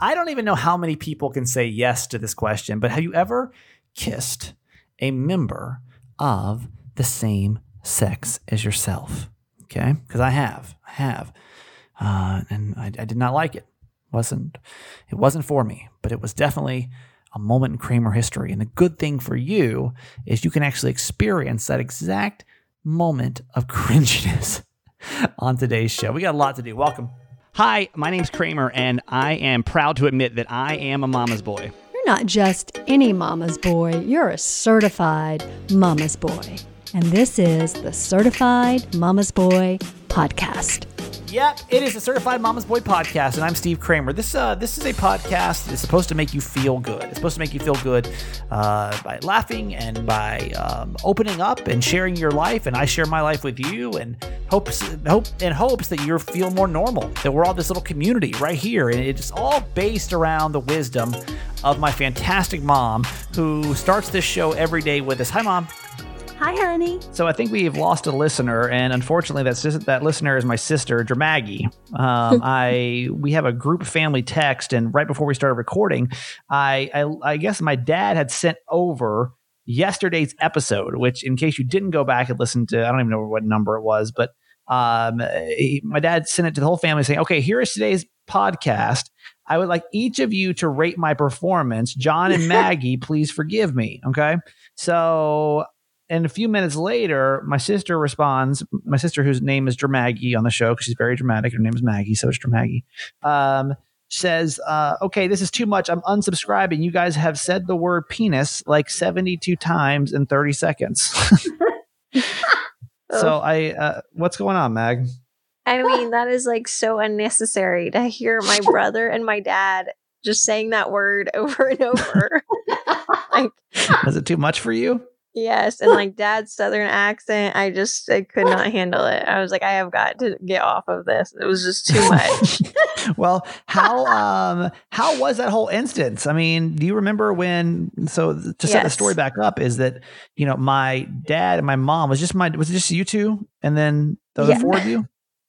I don't even know how many people can say yes to this question, but have you ever kissed a member of the same sex as yourself? Okay, because I have, I have, uh, and I, I did not like it. wasn't It wasn't for me, but it was definitely a moment in Kramer history. And the good thing for you is you can actually experience that exact moment of cringiness on today's show. We got a lot to do. Welcome. Hi, my name's Kramer, and I am proud to admit that I am a mama's boy. You're not just any mama's boy, you're a certified mama's boy. And this is the Certified Mama's Boy Podcast. Yep, it is the Certified Mama's Boy podcast, and I'm Steve Kramer. This uh, this is a podcast that's supposed to make you feel good. It's supposed to make you feel good uh, by laughing and by um, opening up and sharing your life. And I share my life with you, and hopes hope in hopes that you feel more normal. That we're all this little community right here, and it's all based around the wisdom of my fantastic mom, who starts this show every day with us. Hi, mom. Hi, honey. So I think we've lost a listener, and unfortunately, just, that listener is my sister, Dramaggie. Um, I we have a group family text, and right before we started recording, I, I I guess my dad had sent over yesterday's episode, which, in case you didn't go back and listen to, I don't even know what number it was, but um, he, my dad sent it to the whole family saying, "Okay, here is today's podcast." I would like each of you to rate my performance. John and Maggie, please forgive me. Okay. So and a few minutes later, my sister responds. My sister, whose name is Dramaggie on the show, because she's very dramatic. Her name is Maggie, so it's Dramaggie. Um, says, uh, "Okay, this is too much. I'm unsubscribing. You guys have said the word penis like 72 times in 30 seconds." so I, uh, what's going on, Mag? I mean, that is like so unnecessary to hear my brother and my dad just saying that word over and over. like, is it too much for you? Yes, and like dad's southern accent, I just I could not handle it. I was like, I have got to get off of this. It was just too much. well, how um how was that whole instance? I mean, do you remember when? So to set yes. the story back up, is that you know my dad and my mom was just my was it just you two, and then the yeah. four of you?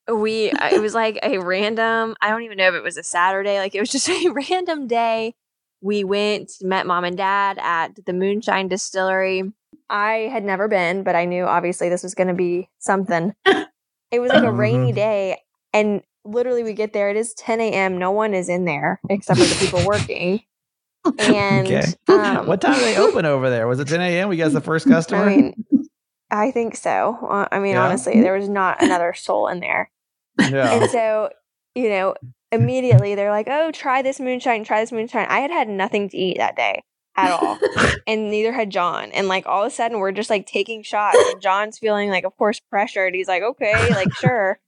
We it was like a random. I don't even know if it was a Saturday. Like it was just a random day. We went met mom and dad at the Moonshine Distillery I had never been, but I knew obviously this was going to be something. it was like a rainy mm-hmm. day, and literally we get there. It is 10 a.m. No one is in there except for the people working. And okay. um, what time do they open over there? Was it 10 a.m. We got the first customer. I mean, I think so. Uh, I mean, yeah. honestly, there was not another soul in there. Yeah. And so, you know, immediately they're like, "Oh, try this moonshine. Try this moonshine." I had had nothing to eat that day at all. and neither had John. And like all of a sudden we're just like taking shots. And John's feeling like, of course, pressured. He's like, okay, like sure.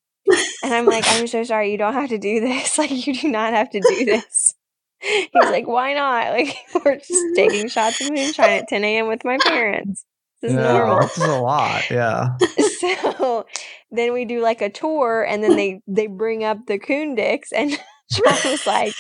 And I'm like, I'm so sorry, you don't have to do this. Like you do not have to do this. He's like, why not? Like we're just taking shots of moonshine at 10 a.m. with my parents. This is yeah, normal. This is a lot. Yeah. so then we do like a tour and then they they bring up the coon dicks and John was like,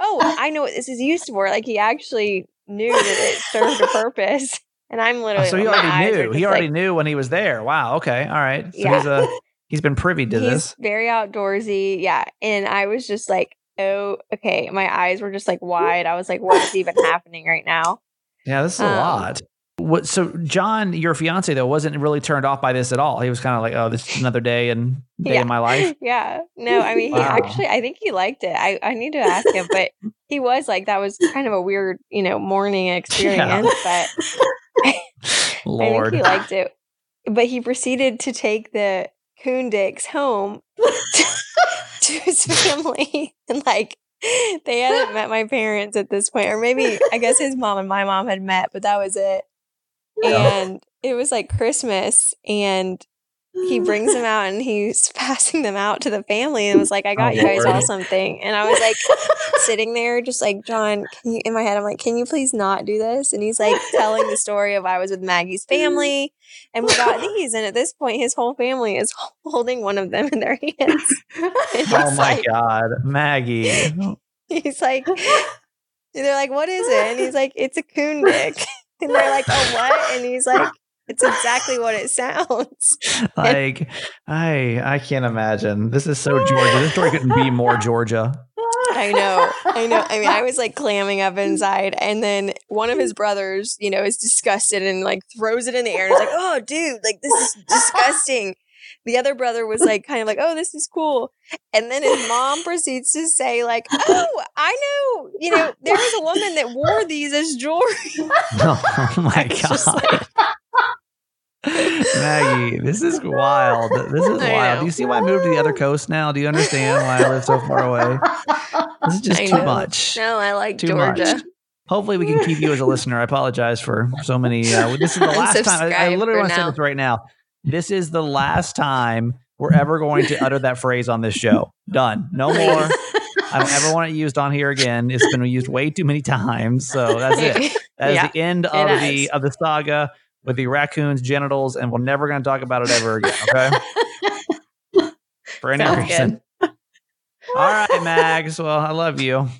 Oh, I know what this is used for. Like he actually knew that it served a purpose. And I'm literally. Oh, so he already knew. He already like, knew when he was there. Wow. Okay. All right. So yeah. he's a he's been privy to he's this. Very outdoorsy. Yeah. And I was just like, oh, okay. My eyes were just like wide. I was like, what is even happening right now? Yeah, this is a um, lot. What, so John, your fiance though, wasn't really turned off by this at all. He was kind of like, "Oh, this is another day and day yeah. in my life." Yeah. No, I mean, wow. he actually, I think he liked it. I, I need to ask him, but he was like, that was kind of a weird, you know, morning experience. Yeah. But Lord. I think he liked it. But he proceeded to take the coon dicks home to, to his family and like they hadn't met my parents at this point, or maybe I guess his mom and my mom had met, but that was it and it was like Christmas and he brings them out and he's passing them out to the family and was like, I oh, got oh, you guys all something. And I was like sitting there just like, John, can you in my head, I'm like, can you please not do this? And he's like telling the story of I was with Maggie's family and we got these. And at this point, his whole family is holding one of them in their hands. Oh my like, God, Maggie. He's like, they're like, what is it? And he's like, it's a coon dick. And they're like, oh, what? And he's like, it's exactly what it sounds. like, I I can't imagine. This is so Georgia. This story couldn't be more Georgia. I know. I know. I mean, I was like clamming up inside. And then one of his brothers, you know, is disgusted and like throws it in the air and is like, oh, dude, like this is disgusting. The other brother was like, kind of like, oh, this is cool. And then his mom proceeds to say, like, oh, I know, you know, there was a woman that wore these as jewelry. oh my God. Maggie, this is wild. This is wild. Do you see why I moved to the other coast now? Do you understand why I live so far away? This is just I too know. much. No, I like too Georgia. Much. Hopefully, we can keep you as a listener. I apologize for so many. Uh, this is the last time. I, I literally want to say this right now. This is the last time we're ever going to utter that phrase on this show. Done. No more. I don't ever want it used on here again. It's been used way too many times. So that's it. That is yeah, the end of the of the saga with the raccoon's genitals, and we're never going to talk about it ever again. Okay. For any Sounds reason. Good. All right, Mags. Well, I love you.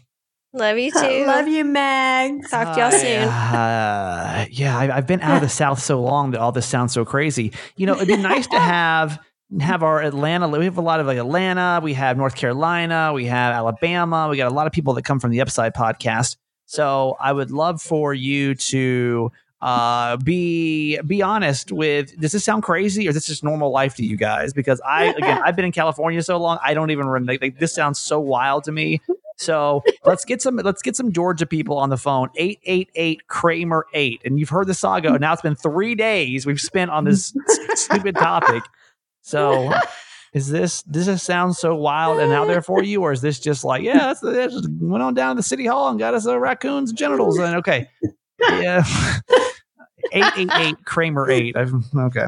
Love you too. love you, Meg. Talk to y'all soon. Uh, yeah, I, have been out of the South so long that all this sounds so crazy. You know, it'd be nice to have have our Atlanta. We have a lot of like Atlanta. We have North Carolina. We have Alabama. We got a lot of people that come from the Upside podcast. So I would love for you to uh, be be honest with does this sound crazy or is this just normal life to you guys? Because i again i've been in california so long i don't even remember like, this sounds so wild to me. So let's get some let's get some georgia people on the phone. 888 kramer 8 and you've heard the saga. Now it's been three days we've spent on this stupid topic. So is this does this sound so wild and out there for you or is this just like yeah that's, that's just went on down to the city hall and got us a raccoon's genitals and okay yeah 888 Kramer 8. I've, okay.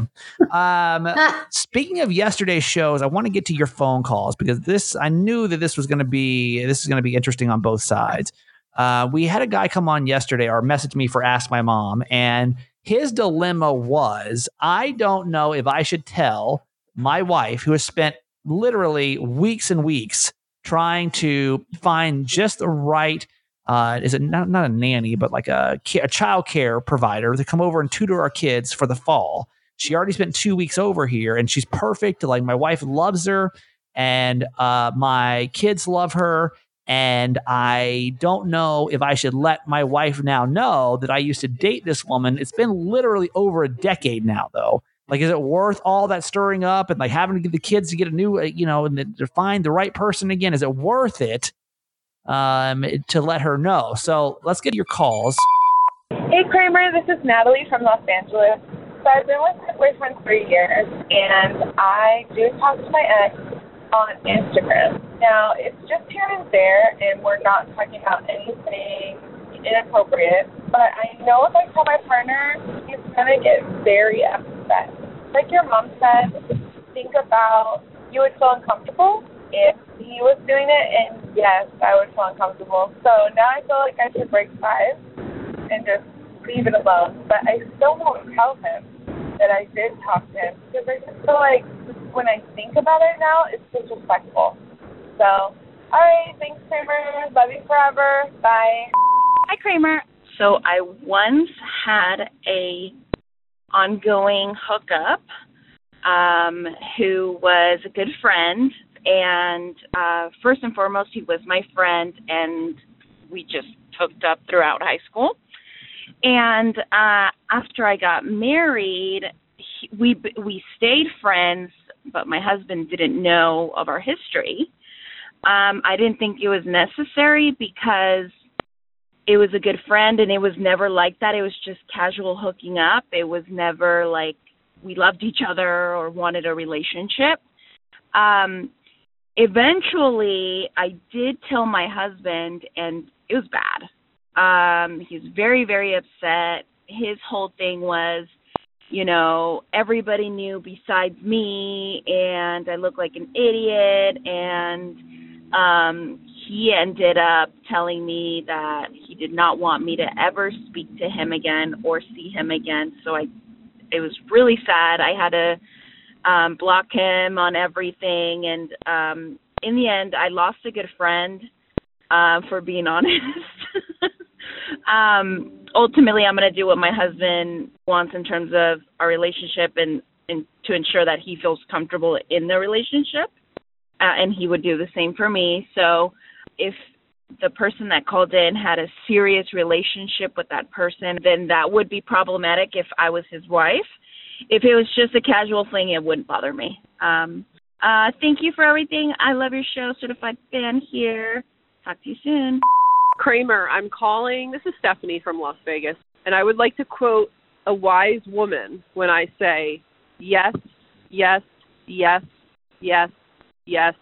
Um, speaking of yesterday's shows, I want to get to your phone calls because this, I knew that this was going to be, this is going to be interesting on both sides. Uh, we had a guy come on yesterday or message me for Ask My Mom, and his dilemma was I don't know if I should tell my wife, who has spent literally weeks and weeks trying to find just the right uh, is it not, not a nanny, but like a, a child care provider to come over and tutor our kids for the fall. She already spent two weeks over here and she's perfect. Like my wife loves her and uh, my kids love her. And I don't know if I should let my wife now know that I used to date this woman. It's been literally over a decade now, though. Like, is it worth all that stirring up and like having to get the kids to get a new, uh, you know, and to find the right person again? Is it worth it? Um, to let her know. So let's get your calls. Hey, Kramer, this is Natalie from Los Angeles. So I've been with my boyfriend for years, and I do talk to my ex on Instagram. Now, it's just here and there, and we're not talking about anything inappropriate, but I know if I tell my partner, he's going to get very upset. Like your mom said, think about you would feel uncomfortable if he was doing it, and yes, I would feel uncomfortable. So now I feel like I should break ties and just leave it alone. But I still won't tell him that I did talk to him because I just feel like when I think about it now, it's disrespectful. So, all right, thanks, Kramer. Love you forever. Bye. Hi, Kramer. So I once had a ongoing hookup um, who was a good friend and uh, first and foremost, he was my friend, and we just hooked up throughout high school. And uh, after I got married, he, we we stayed friends, but my husband didn't know of our history. Um, I didn't think it was necessary because it was a good friend, and it was never like that. It was just casual hooking up. It was never like we loved each other or wanted a relationship. Um, eventually I did tell my husband and it was bad. Um he's very very upset. His whole thing was you know, everybody knew besides me and I looked like an idiot and um he ended up telling me that he did not want me to ever speak to him again or see him again. So I it was really sad. I had to um, block him on everything. And um, in the end, I lost a good friend, uh, for being honest. um, ultimately, I'm going to do what my husband wants in terms of our relationship and, and to ensure that he feels comfortable in the relationship. Uh, and he would do the same for me. So if the person that called in had a serious relationship with that person, then that would be problematic if I was his wife. If it was just a casual thing, it wouldn't bother me. Um, uh, thank you for everything. I love your show. Certified fan here. Talk to you soon. Kramer, I'm calling. This is Stephanie from Las Vegas, and I would like to quote a wise woman when I say, yes, yes, yes, yes, yes,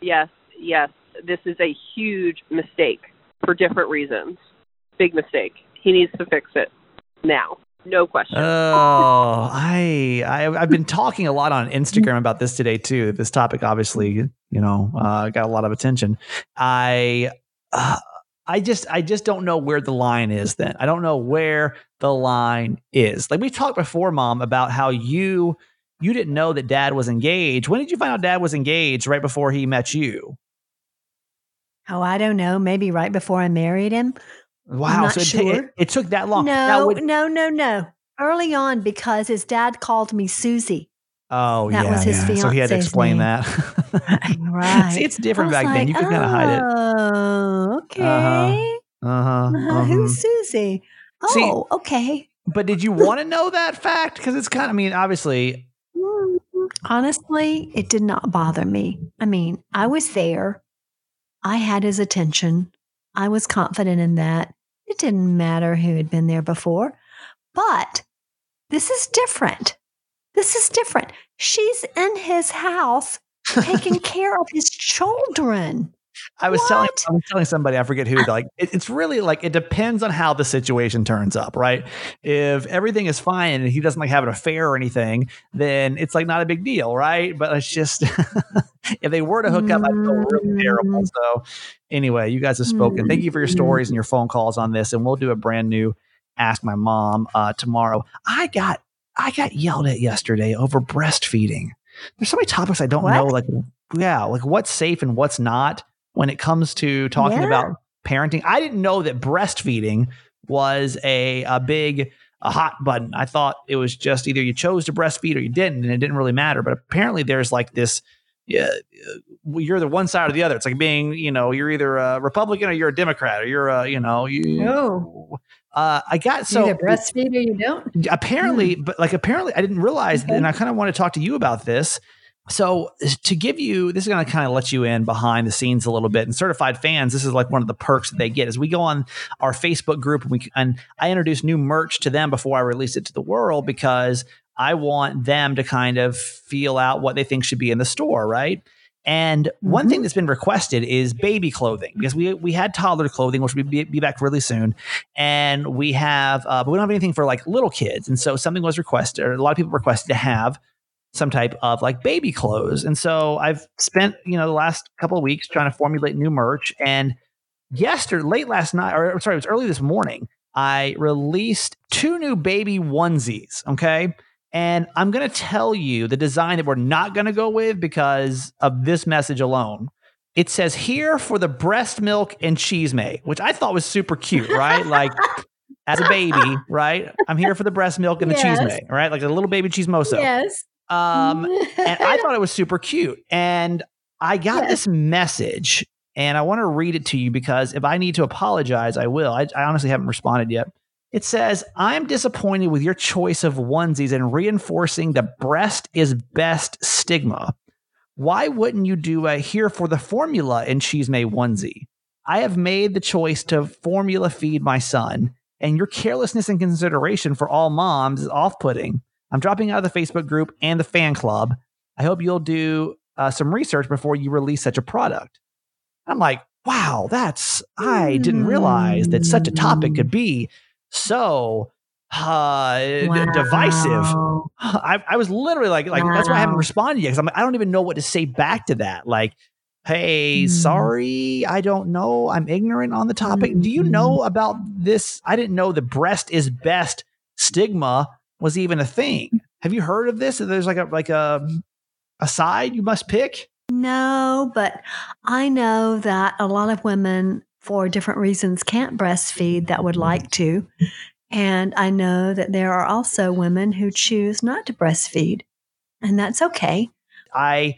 yes, yes. This is a huge mistake for different reasons. Big mistake. He needs to fix it now. No question. Oh, I, I have been talking a lot on Instagram about this today too. This topic, obviously, you know, uh, got a lot of attention. I, uh, I just, I just don't know where the line is. Then I don't know where the line is. Like we talked before, Mom, about how you, you didn't know that Dad was engaged. When did you find out Dad was engaged? Right before he met you. Oh, I don't know. Maybe right before I married him. Wow. so it, sure. it, it, took that long. No, would, no, no, no. Early on, because his dad called me Susie. Oh, that yeah. was his yeah. So he had to explain name. that. right. See, it's different back like, then. You could oh, kind of hide it. Oh, okay. Uh-huh. Uh-huh. uh-huh. Who's Susie? Oh, See, okay. But did you want to know that fact? Because it's kind of, I mean, obviously. Honestly, it did not bother me. I mean, I was there. I had his attention. I was confident in that. It didn't matter who had been there before. But this is different. This is different. She's in his house taking care of his children. I was what? telling I was telling somebody I forget who like it, it's really like it depends on how the situation turns up, right? If everything is fine and he doesn't like have an affair or anything, then it's like not a big deal, right? But it's just if they were to hook up, I feel really terrible. Mm. So anyway, you guys have spoken. Thank you for your stories and your phone calls on this, and we'll do a brand new ask my mom uh, tomorrow. I got I got yelled at yesterday over breastfeeding. There's so many topics I don't what? know, like yeah, like what's safe and what's not when it comes to talking yeah. about parenting. I didn't know that breastfeeding was a a big a hot button. I thought it was just either you chose to breastfeed or you didn't, and it didn't really matter. But apparently, there's like this. Yeah, you're the one side or the other. It's like being, you know, you're either a Republican or you're a Democrat or you're a, you know, you. Oh. Uh, I got so either breastfeed or you don't. Apparently, mm. but like apparently, I didn't realize, okay. and I kind of want to talk to you about this. So to give you, this is going to kind of let you in behind the scenes a little bit. And certified fans, this is like one of the perks that they get as we go on our Facebook group and we and I introduce new merch to them before I release it to the world because I want them to kind of feel out what they think should be in the store, right? And one thing mm-hmm. that's been requested is baby clothing because we we had toddler clothing, which will be, be back really soon, and we have, uh, but we don't have anything for like little kids. And so something was requested, or a lot of people requested to have some type of like baby clothes. And so I've spent, you know, the last couple of weeks trying to formulate new merch. And yesterday, late last night, or sorry, it was early this morning, I released two new baby onesies. Okay. And I'm going to tell you the design that we're not going to go with because of this message alone. It says here for the breast milk and cheese may, which I thought was super cute, right? like as a baby, right? I'm here for the breast milk and the yes. cheese may, right? Like a little baby cheese mozo. Yes. Um, and I thought it was super cute. And I got this message, and I want to read it to you because if I need to apologize, I will. I, I honestly haven't responded yet. It says, I'm disappointed with your choice of onesies and reinforcing the breast is best stigma. Why wouldn't you do a here for the formula and cheese may onesie? I have made the choice to formula feed my son, and your carelessness and consideration for all moms is off putting. I'm dropping out of the Facebook group and the fan club. I hope you'll do uh, some research before you release such a product. I'm like, wow, that's, I didn't realize that such a topic could be so uh, wow. divisive. I, I, was literally like, like wow. that's why I haven't responded yet because I'm like, I don't even know what to say back to that. Like, hey, mm. sorry, I don't know. I'm ignorant on the topic. Mm. Do you know mm-hmm. about this? I didn't know the breast is best stigma was even a thing. Have you heard of this? There's like a like a a side you must pick. No, but I know that a lot of women, for different reasons, can't breastfeed that would like to. And I know that there are also women who choose not to breastfeed, and that's okay. I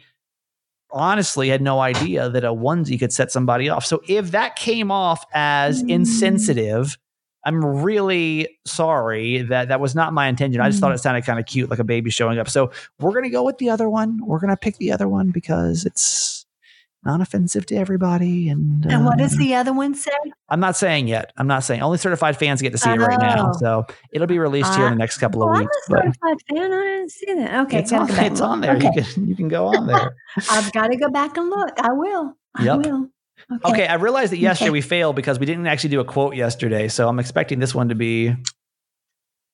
honestly had no idea that a onesie could set somebody off. So if that came off as mm. insensitive, I'm really sorry that that was not my intention. I just thought it sounded kind of cute, like a baby showing up. So we're gonna go with the other one. We're gonna pick the other one because it's non-offensive to everybody. And And what does uh, the other one say? I'm not saying yet. I'm not saying. Only certified fans get to see it right now. Oh. So it'll be released here in the next couple of Well, weeks. I'm a certified fan. I didn't see that. Okay, it's on, it's on there. Okay. You can you can go on there. I've got to go back and look. I will. I Yep. will. Okay, I realized that yesterday Okay. we failed because we didn't actually do a quote yesterday. So I'm expecting this one to be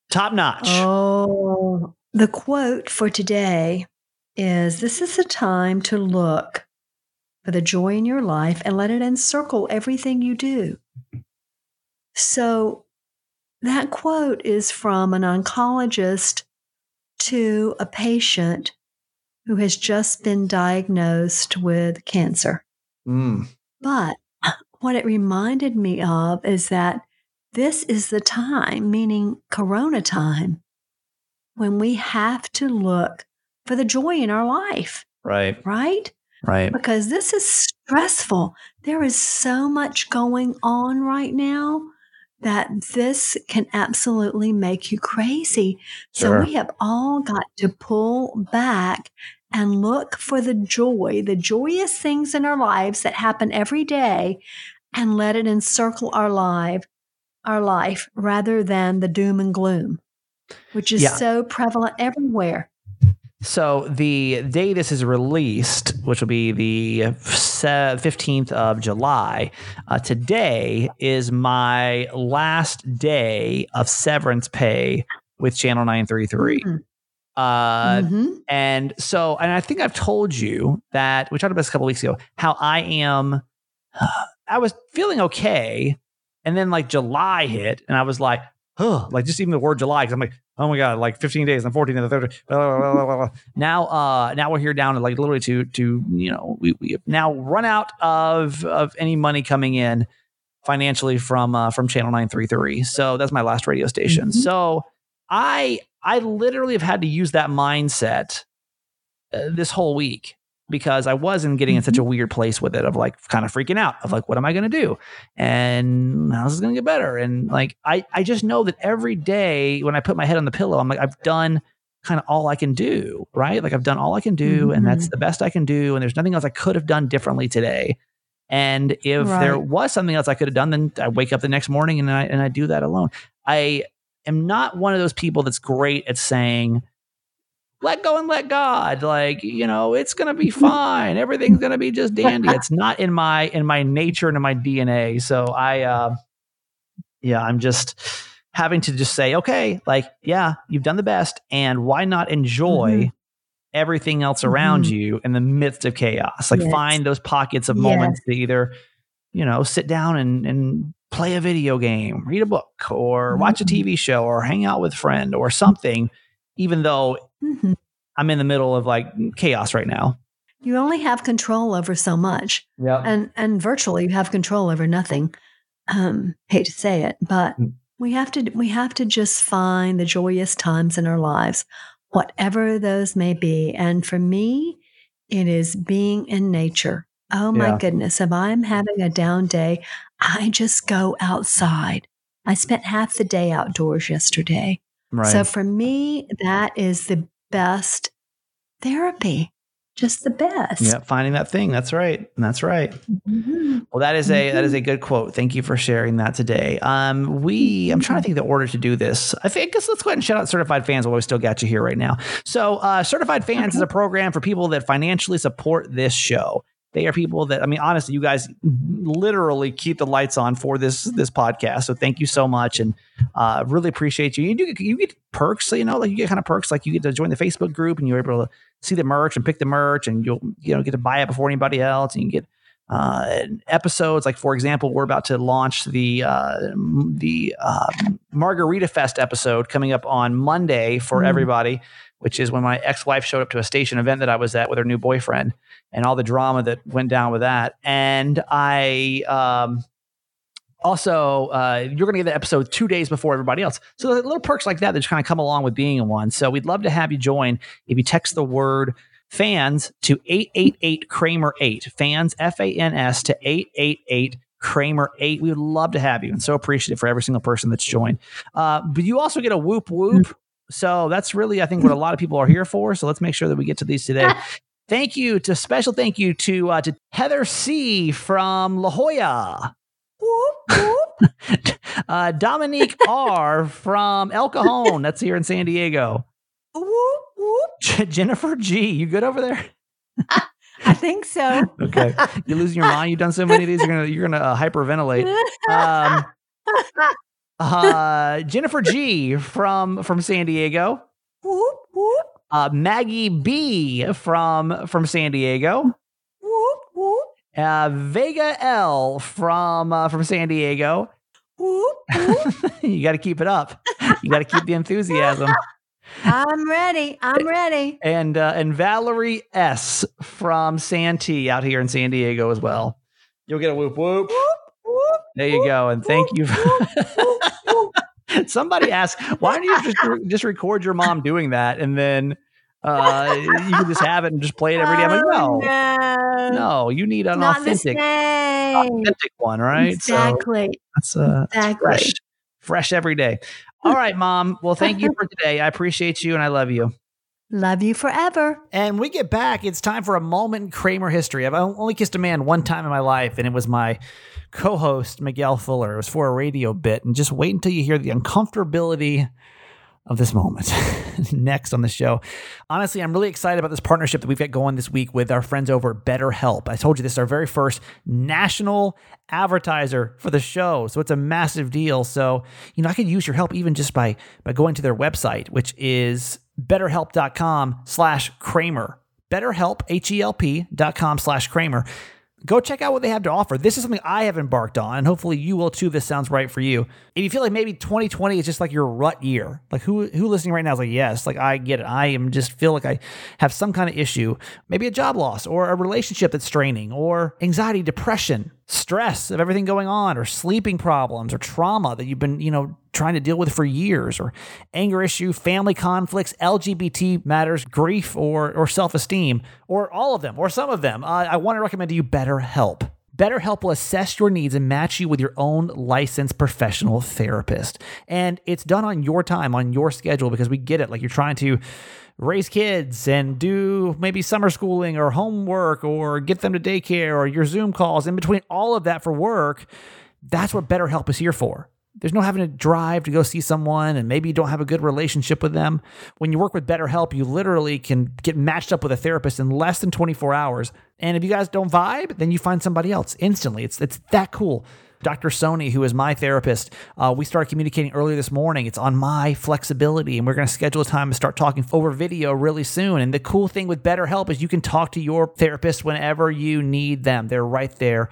top notch. Oh, the quote for today is This is a time to look for the joy in your life and let it encircle everything you do. So, that quote is from an oncologist to a patient who has just been diagnosed with cancer. Mm, But what it reminded me of is that this is the time, meaning Corona time, when we have to look for the joy in our life, right, right? right. Because this is stressful. There is so much going on right now that this can absolutely make you crazy. Sure. So we have all got to pull back and look for the joy, the joyous things in our lives that happen every day and let it encircle our life, our life rather than the doom and gloom, which is Yeah. so prevalent everywhere. So the day this is released, which will be the 15th of July, uh, today is my last day of severance pay with Channel 933. Mhm. Uh, Mhm. And so, and I think I've told you that we talked about this a couple weeks ago, how I am, I was feeling okay. And then like July hit and I was like, oh, like just even the word July, because I'm like, oh my God, like 15 days and 14 and the 30. blah, blah, blah, blah, blah. Now, uh, now we're here down to like literally to, to, you know, we, we have now run out of, of any money coming in financially from, uh, from channel 933. So that's my last radio station. Mhm. So I, I literally have had to use that mindset uh, this whole week because I wasn't getting in such a weird place with it of like kind of freaking out of like, what am I going to do? And how's this going to get better? And like, I, I just know that every day when I put my head on the pillow, I'm like, I've done kind of all I can do, right? Like I've done all I can do and that's the best I can do. And there's nothing else I could have done differently today. And if there was something else I could have done, then I wake up the next morning and I, and I do that alone. I am not one of those people that's great at saying, let go and let God. Like, you know, it's gonna be fine. Everything's gonna be just dandy. It's not in my in my nature and in my DNA. So I uh yeah, I'm just having to just say, okay, like, yeah, you've done the best, and why not enjoy Mhm. everything else around Mhm. you in the midst of chaos? Like Yes. find those pockets of moments to either, you know, sit down and and play a video game, read a book, or watch a Mhm. TV show, or hang out with a friend or something, even though Mhm. I'm in the middle of like chaos right now. You only have control over so much. Yeah. and and virtually you have control over nothing um hate to say it but Mm. we have to we have to just find the joyous times in our lives whatever those may be and for me it is being in nature oh my Yeah. goodness if i'm having a down day i just go outside i spent half the day outdoors yesterday Right. so for me that is the best therapy just the best yeah, finding that thing. That's right. That's right. Mhm. Well, that is a that Mm-hmm. is a good quote. Thank you for sharing that today. Um, we I'm trying to think of the order to do this. I think I guess let's go ahead and shout out certified fans while we still got you here right now. So, uh, certified fans is a program for people that financially support this show. They are people that I mean, honestly, you guys literally keep the lights on for this this podcast. So thank you so much, and uh, really appreciate you. You do get, you get perks, you know, like you get kind of perks, like you get to join the Facebook group, and you're able to see the merch and pick the merch, and you'll you know get to buy it before anybody else, and you get uh, episodes. Like for example, we're about to launch the uh, the uh, Margarita Fest episode coming up on Monday for Mm. everybody, which is when my ex wife showed up to a station event that I was at with her new boyfriend, and all the drama that went down with that. And I um, also uh, you're going to get the episode two days before everybody else. So little perks like that that just kind of come along with being in one. So we'd love to have you join. If you text the word fans to 888 Kramer 8. Fans, F A N S, to 888 Kramer 8. We would love to have you and so appreciative for every single person that's joined. Uh, but you also get a whoop whoop. So that's really, I think, what a lot of people are here for. So let's make sure that we get to these today. Thank you to special thank you to uh, to Heather C from La Jolla. uh, Dominique R from El Cajon. That's here in San Diego. Whoop, whoop. Jennifer G. You good over there? I think so. okay, you're losing your mind. You've done so many of these. You're gonna you're gonna uh, hyperventilate. Um, uh, Jennifer G. from from San Diego. Uh, Maggie B. from from San Diego. Whoop, whoop. Uh, Vega L. from uh, from San Diego. Whoop. you got to keep it up. You got to keep the enthusiasm. I'm ready. I'm ready. And uh, and Valerie S from Santee out here in San Diego as well. You'll get a whoop whoop. whoop there you go. And thank you. Somebody asked, why don't you just just record your mom doing that and then uh, you can just have it and just play it every day. I'm like, no, no, no you need an authentic, authentic one, right? Exactly. So that's uh, exactly. fresh, fresh every day. All right, mom. Well, thank you for today. I appreciate you and I love you. Love you forever. And we get back. It's time for a moment in Kramer history. I've only kissed a man one time in my life, and it was my co host, Miguel Fuller. It was for a radio bit. And just wait until you hear the uncomfortability of this moment next on the show. Honestly, I'm really excited about this partnership that we've got going this week with our friends over at BetterHelp. I told you this is our very first national advertiser for the show. So it's a massive deal. So, you know, I could use your help even just by by going to their website, which is betterhelp.com slash Kramer. BetterHelp, H-E-L-P dot com slash Kramer go check out what they have to offer. This is something I have embarked on, and hopefully you will too. This sounds right for you. If you feel like maybe 2020 is just like your rut year, like who who listening right now is like, yes, like I get it. I am just feel like I have some kind of issue, maybe a job loss or a relationship that's straining, or anxiety, depression, stress of everything going on, or sleeping problems, or trauma that you've been, you know, trying to deal with for years, or anger issue, family conflicts, LGBT matters, grief, or or self esteem, or all of them, or some of them. Uh, I want to recommend to you BetterHelp. BetterHelp will assess your needs and match you with your own licensed professional therapist. And it's done on your time, on your schedule, because we get it. Like you're trying to raise kids and do maybe summer schooling or homework or get them to daycare or your Zoom calls in between all of that for work. That's what BetterHelp is here for. There's no having to drive to go see someone and maybe you don't have a good relationship with them. When you work with BetterHelp, you literally can get matched up with a therapist in less than 24 hours. And if you guys don't vibe, then you find somebody else instantly. It's it's that cool. Dr. Sony, who is my therapist, uh, we started communicating earlier this morning. It's on my flexibility, and we're going to schedule a time to start talking over video really soon. And the cool thing with BetterHelp is you can talk to your therapist whenever you need them. They're right there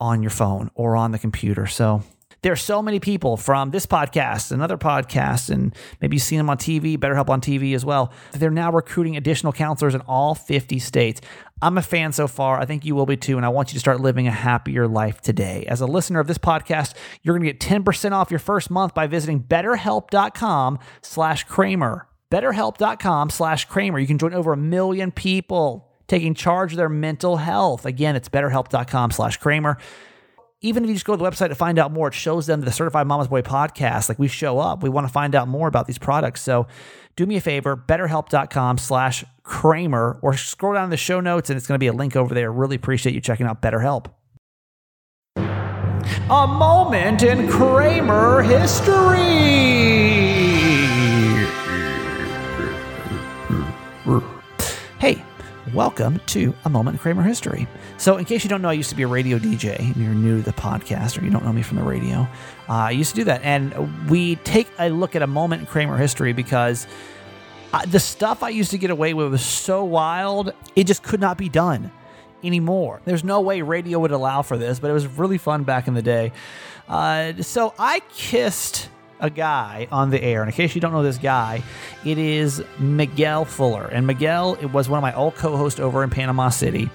on your phone or on the computer. So there are so many people from this podcast another podcast, and maybe you've seen them on TV, BetterHelp on TV as well. They're now recruiting additional counselors in all 50 states. I'm a fan so far. I think you will be too. And I want you to start living a happier life today. As a listener of this podcast, you're going to get 10% off your first month by visiting betterhelp.com slash Kramer. Betterhelp.com slash Kramer. You can join over a million people taking charge of their mental health. Again, it's betterhelp.com slash Kramer even if you just go to the website to find out more, it shows them the Certified Mama's Boy podcast. Like we show up, we want to find out more about these products. So do me a favor, betterhelp.com slash Kramer, or scroll down the show notes and it's going to be a link over there. Really appreciate you checking out BetterHelp. A moment in Kramer history. Welcome to A Moment in Kramer History. So, in case you don't know, I used to be a radio DJ. You're new to the podcast or you don't know me from the radio. Uh, I used to do that. And we take a look at a moment in Kramer history because uh, the stuff I used to get away with was so wild, it just could not be done anymore. There's no way radio would allow for this, but it was really fun back in the day. Uh, so, I kissed a guy on the air. And in case you don't know this guy, it is Miguel Fuller. And Miguel it was one of my old co hosts over in Panama City.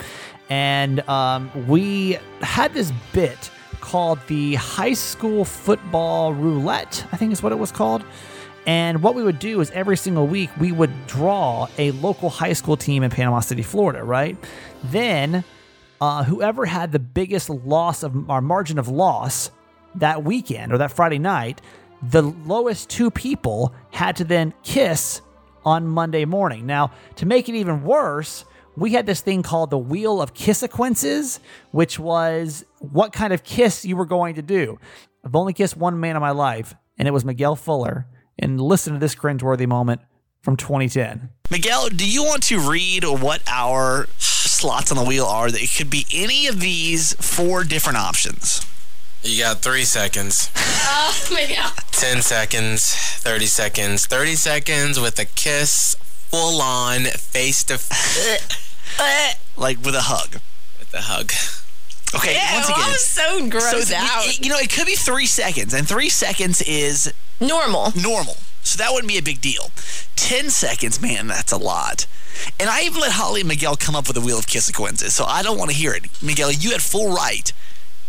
And um, we had this bit called the High School Football Roulette, I think is what it was called. And what we would do is every single week we would draw a local high school team in Panama City, Florida, right? Then uh, whoever had the biggest loss of our margin of loss that weekend or that Friday night, the lowest two people had to then kiss on Monday morning. Now, to make it even worse, we had this thing called the Wheel of Kissequences, which was what kind of kiss you were going to do. I've only kissed one man in my life, and it was Miguel Fuller. And listen to this cringeworthy moment from 2010. Miguel, do you want to read what our slots on the wheel are? It could be any of these four different options. You got three seconds. Oh my god. 10 seconds, 30 seconds, 30 seconds with a kiss, full on, face to like with a hug. With a hug. Okay, Ew, once again. I was so grossed th- out. You know, it could be three seconds, and three seconds is Normal. normal. So that wouldn't be a big deal. 10 seconds, man, that's a lot. And I even let Holly and Miguel come up with a wheel of kiss consequences, so I don't want to hear it. Miguel, you had full right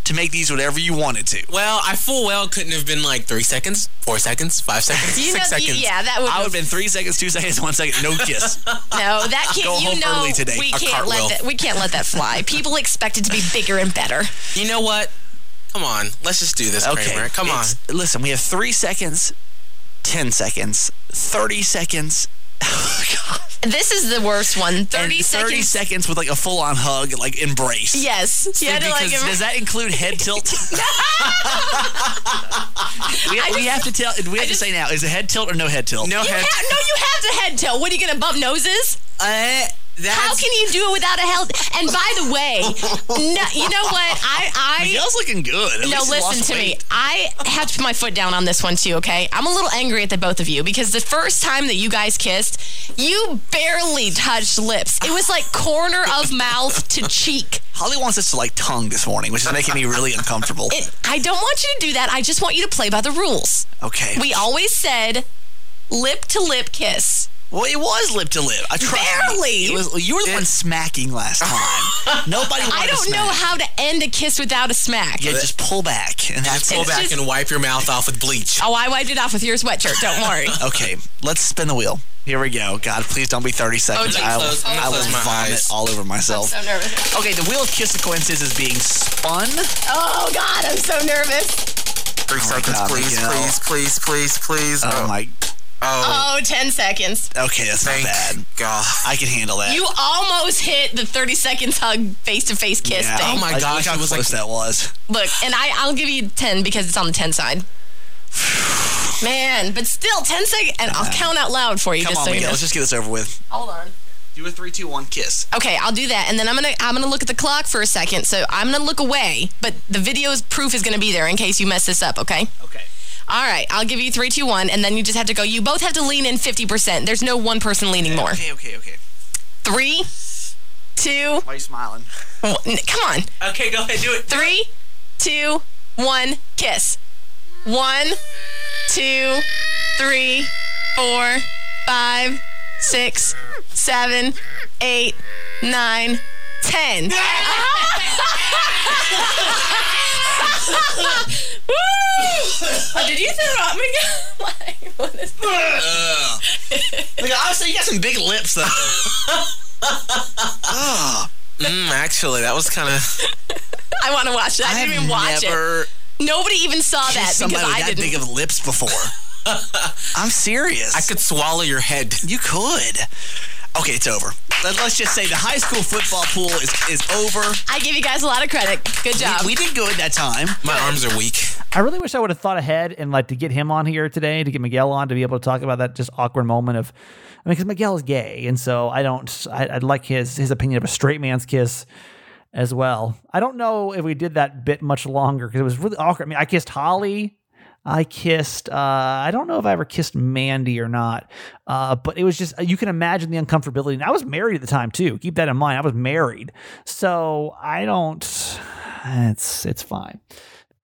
to make these whatever you wanted to. Well, I full well couldn't have been like three seconds, four seconds, five seconds, You six know, seconds. yeah, that would I would have been three seconds, two seconds, one second, no kiss. No, that can't. Go you home know, early today. we can't let that. We can't let that fly. People expect it to be bigger and better. You know what? Come on, let's just do this, Okay. Kramer. Come on. Listen, we have three seconds, 10 seconds, 30 seconds. Oh, God. This is the worst one. Thirty and 30 seconds. seconds with like a full on hug, like embrace. Yes. Had because like. does that include head tilt? we, I we have to tell. We have to say now: is it head tilt or no head tilt? no you head. ha- no, you have to head tilt. What are you gonna bump noses? Uh, that's, How can you do it without a health? And by the way, no, you know what? I I Miguel's looking good. At no, listen to me. I have to put my foot down on this one too, okay? I'm a little angry at the both of you because the first time that you guys kissed, you barely touched lips. It was like corner of mouth to cheek. Holly wants us to like tongue this morning, which is making me really uncomfortable. It, I don't want you to do that. I just want you to play by the rules. Okay. We always said lip to lip kiss. Well, it was lip to lip. I trust. Barely. It was. You were the one smacking last time. Nobody. I don't know smack. how to end a kiss without a smack. Yeah, just pull back, and that's pull It's back just- and wipe your mouth off with bleach? Oh, I wiped it off with your sweatshirt. Don't worry. Okay, let's spin the wheel. Here we go. God, please don't be 30 seconds. I'm I gonna will, close- I'm gonna I will vomit eyes. all over myself. I'm so nervous. Okay, the wheel of consequences is being spun. Oh God, I'm so nervous. Three Oh seconds, God, please, Miguel. please, please, please, please. Oh my. Oh, Oh, 10 seconds. Okay, that's thank not bad. God. I can handle that. You almost hit the 30 seconds hug face to face kiss yeah. thing. Oh my Like, gosh, look how it was like- close that was. Look, and I, I'll give you 10 because it's on the 10 side. Man, but still 10 seconds, and I'll count out loud for you Come just on, so you know. Let's just get this over with. Hold on. Do a three, two, one kiss. Okay, I'll do that, and then I'm gonna I'm gonna look at the clock for a second. So I'm gonna look away, but the video's proof is gonna be there in case you mess this up. Okay. Okay. All right, I'll give you three, two, one, and then you just have to go. You both have to lean in 50%. There's no one person leaning more. Okay, okay, okay. Three, two, Why are you smiling? one. Come on. Okay, go ahead, do it. Three, two, one, kiss. One, two, three, four, five, six, seven, eight, nine, ten. Woo! Oh, did you throw up, Miguel? like, what is Ugh. Look, honestly, you got some big lips, though. oh, Mm, actually, that was kind of. I want to watch that. I, I didn't even watch never it. Nobody even saw that because with I that didn't. big of lips before. I'm serious. I could swallow your head. You could. Okay, it's over. Let, us just say the high school football pool is, is over. I give you guys a lot of credit. Good job. We, we did good that time. My arms are weak. I really wish I would have thought ahead and like to get him on here today to get Miguel on to be able to talk about that just awkward moment of, I mean, because Miguel is gay, and so I don't. I, I'd like his his opinion of a straight man's kiss as well. I don't know if we did that bit much longer because it was really awkward. I mean, I kissed Holly. I kissed. Uh, I don't know if I ever kissed Mandy or not, uh, but it was just you can imagine the uncomfortability. And I was married at the time too. Keep that in mind. I was married, so I don't. It's it's fine.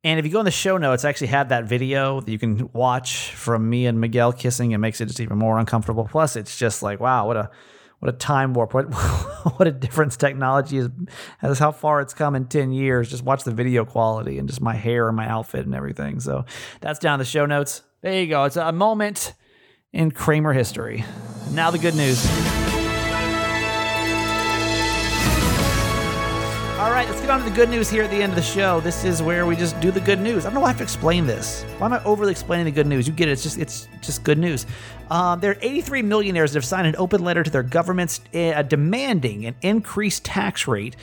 And if you go in the show notes, I actually have that video that you can watch from me and Miguel kissing. It makes it just even more uncomfortable. Plus, it's just like, wow, what a what a time warp. What what a difference technology is as how far it's come in 10 years. Just watch the video quality and just my hair and my outfit and everything. So that's down in the show notes. There you go. It's a moment in Kramer history. Now, the good news. All right, let's get on to the good news here at the end of the show. This is where we just do the good news. I don't know why I have to explain this. Why am I overly explaining the good news? You get it. It's just it's just good news. Um, there are 83 millionaires that have signed an open letter to their governments uh, demanding an increased tax rate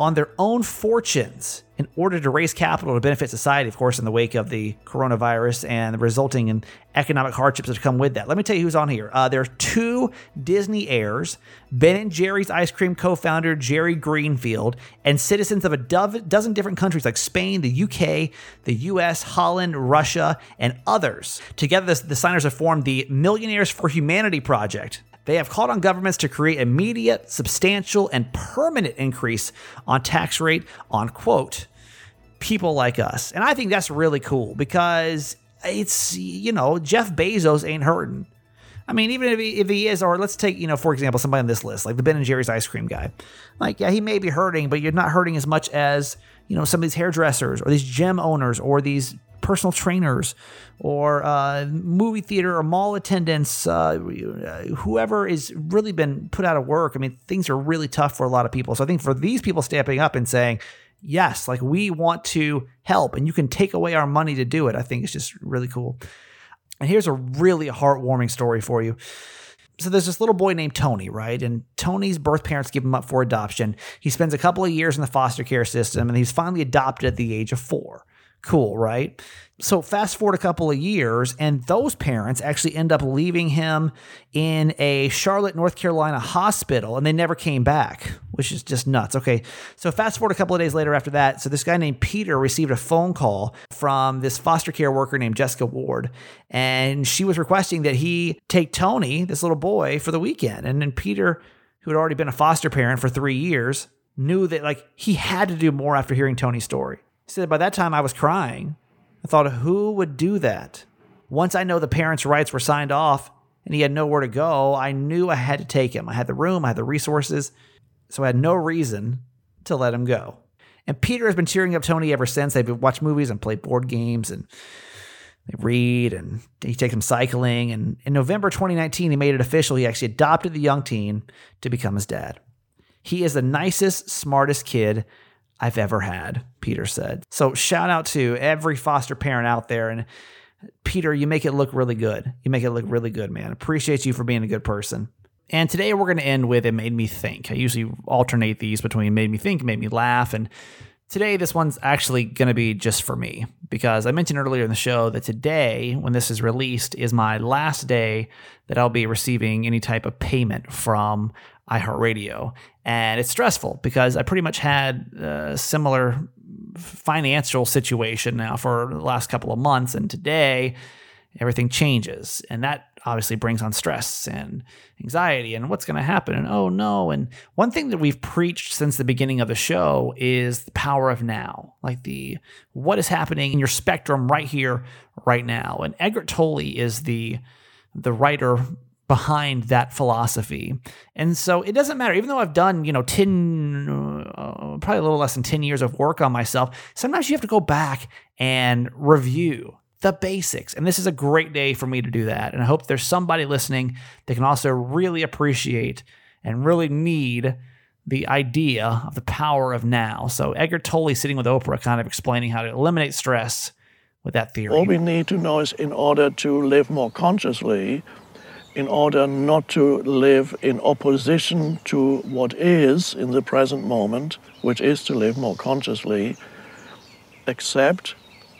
on their own fortunes in order to raise capital to benefit society, of course, in the wake of the coronavirus and the resulting in economic hardships that have come with that. Let me tell you who's on here. Uh, there are two Disney heirs, Ben and Jerry's ice cream co-founder Jerry Greenfield, and citizens of a dozen different countries like Spain, the UK, the US, Holland, Russia, and others. Together, the, the signers have formed the Millionaires for Humanity Project. They have called on governments to create immediate, substantial, and permanent increase on tax rate on quote people like us. And I think that's really cool because it's you know Jeff Bezos ain't hurting. I mean, even if he, if he is, or let's take, you know, for example, somebody on this list, like the Ben and Jerry's ice cream guy. Like, yeah, he may be hurting, but you're not hurting as much as, you know, some of these hairdressers or these gym owners or these personal trainers or uh, movie theater or mall attendants, uh, whoever is really been put out of work. I mean, things are really tough for a lot of people. So I think for these people stepping up and saying, yes, like we want to help and you can take away our money to do it, I think it's just really cool. And here's a really heartwarming story for you. So there's this little boy named Tony, right? And Tony's birth parents give him up for adoption. He spends a couple of years in the foster care system and he's finally adopted at the age of four. Cool, right? So fast forward a couple of years, and those parents actually end up leaving him in a Charlotte, North Carolina hospital, and they never came back, which is just nuts. Okay, so fast forward a couple of days later after that, so this guy named Peter received a phone call from this foster care worker named Jessica Ward, and she was requesting that he take Tony, this little boy, for the weekend. And then Peter, who had already been a foster parent for three years, knew that like he had to do more after hearing Tony's story. He said, By that time, I was crying. I thought, who would do that? Once I know the parents' rights were signed off and he had nowhere to go, I knew I had to take him. I had the room, I had the resources, so I had no reason to let him go. And Peter has been cheering up Tony ever since. They've watched movies and played board games and they read and he takes him cycling. And in November 2019, he made it official. He actually adopted the young teen to become his dad. He is the nicest, smartest kid I've ever had, Peter said. So shout out to every foster parent out there. And Peter, you make it look really good. You make it look really good, man. Appreciate you for being a good person. And today we're going to end with It Made Me Think. I usually alternate these between Made Me Think, Made Me Laugh. And today this one's actually going to be just for me because I mentioned earlier in the show that today, when this is released, is my last day that I'll be receiving any type of payment from iHeartRadio. And it's stressful because I pretty much had a similar financial situation now for the last couple of months. And today, everything changes. And that obviously brings on stress and anxiety and what's going to happen. And oh no. And one thing that we've preached since the beginning of the show is the power of now, like the what is happening in your spectrum right here, right now. And Eckhart Tolle is the the writer behind that philosophy. And so it doesn't matter, even though I've done, you know, 10, uh, probably a little less than 10 years of work on myself, sometimes you have to go back and review the basics. And this is a great day for me to do that. And I hope there's somebody listening that can also really appreciate and really need the idea of the power of now. So Eckhart Tolle sitting with Oprah, kind of explaining how to eliminate stress with that theory. All we need to know is in order to live more consciously, in order not to live in opposition to what is in the present moment, which is to live more consciously, accept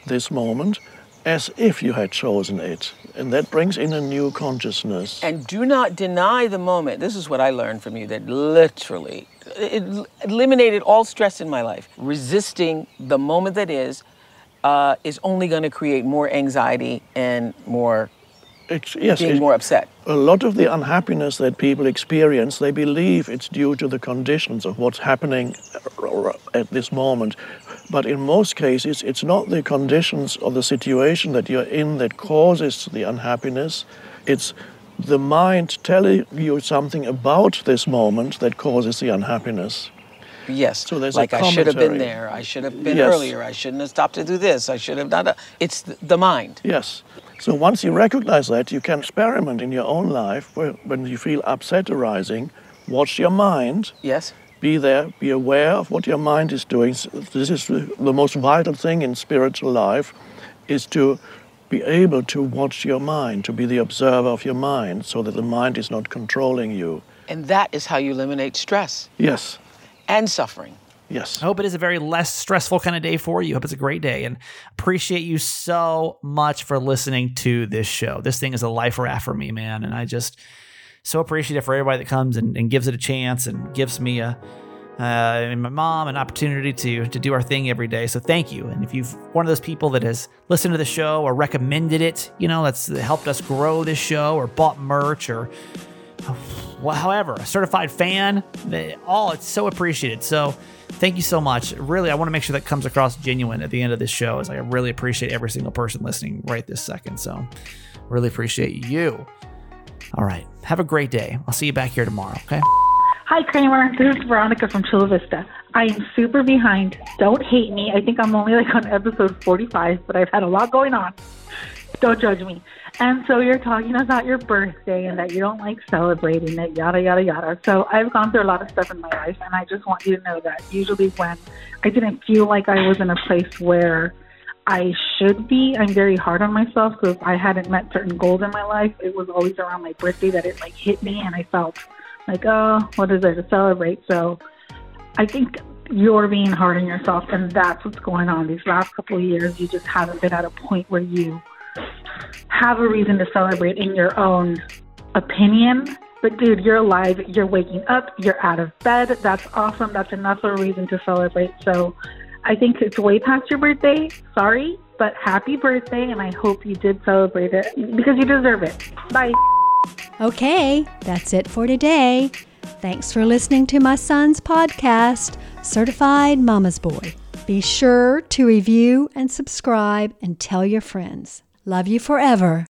this moment as if you had chosen it. And that brings in a new consciousness. And do not deny the moment. This is what I learned from you that literally it eliminated all stress in my life. Resisting the moment that is uh, is only going to create more anxiety and more it's, yes, being more upset. A lot of the unhappiness that people experience, they believe it's due to the conditions of what's happening at this moment. But in most cases, it's not the conditions or the situation that you're in that causes the unhappiness. It's the mind telling you something about this moment that causes the unhappiness. Yes. So there's like I should have been there. I should have been Yes. earlier. I shouldn't have stopped to do this. I should have done that. It's the mind. Yes. So once you recognize that, you can experiment in your own life where, when you feel upset arising, watch your mind. Yes. Be there, be aware of what your mind is doing. This is the most vital thing in spiritual life is to be able to watch your mind, to be the observer of your mind so that the mind is not controlling you. And that is how you eliminate stress Yes. And suffering. Yes. I hope it is a very less stressful kind of day for you. Hope it's a great day and appreciate you so much for listening to this show. This thing is a life raft for me, man. And I just so appreciative for everybody that comes and, and gives it a chance and gives me a uh, and my mom an opportunity to to do our thing every day. So thank you. And if you've one of those people that has listened to the show or recommended it, you know, that's helped us grow this show or bought merch or well, however, a certified fan, they, all oh, it's so appreciated. So thank you so much. Really, I want to make sure that comes across genuine at the end of this show. Is like I really appreciate every single person listening right this second. So really appreciate you. All right, have a great day. I'll see you back here tomorrow. Okay. Hi, Kramer. This is Veronica from Chula Vista. I am super behind. Don't hate me. I think I'm only like on episode 45, but I've had a lot going on. Don't judge me. And so you're talking about your birthday and that you don't like celebrating it, yada, yada, yada. So I've gone through a lot of stuff in my life, and I just want you to know that usually when I didn't feel like I was in a place where I should be, I'm very hard on myself. So if I hadn't met certain goals in my life, it was always around my birthday that it like hit me, and I felt like, oh, what is there to celebrate? So I think you're being hard on yourself, and that's what's going on. These last couple of years, you just haven't been at a point where you have a reason to celebrate in your own opinion. But dude, you're alive. You're waking up. You're out of bed. That's awesome. That's enough of a reason to celebrate. So I think it's way past your birthday. Sorry, but happy birthday, and I hope you did celebrate it because you deserve it. Bye. Okay, that's it for today. Thanks for listening to my son's podcast, Certified Mama's Boy. Be sure to review and subscribe and tell your friends. Love you forever.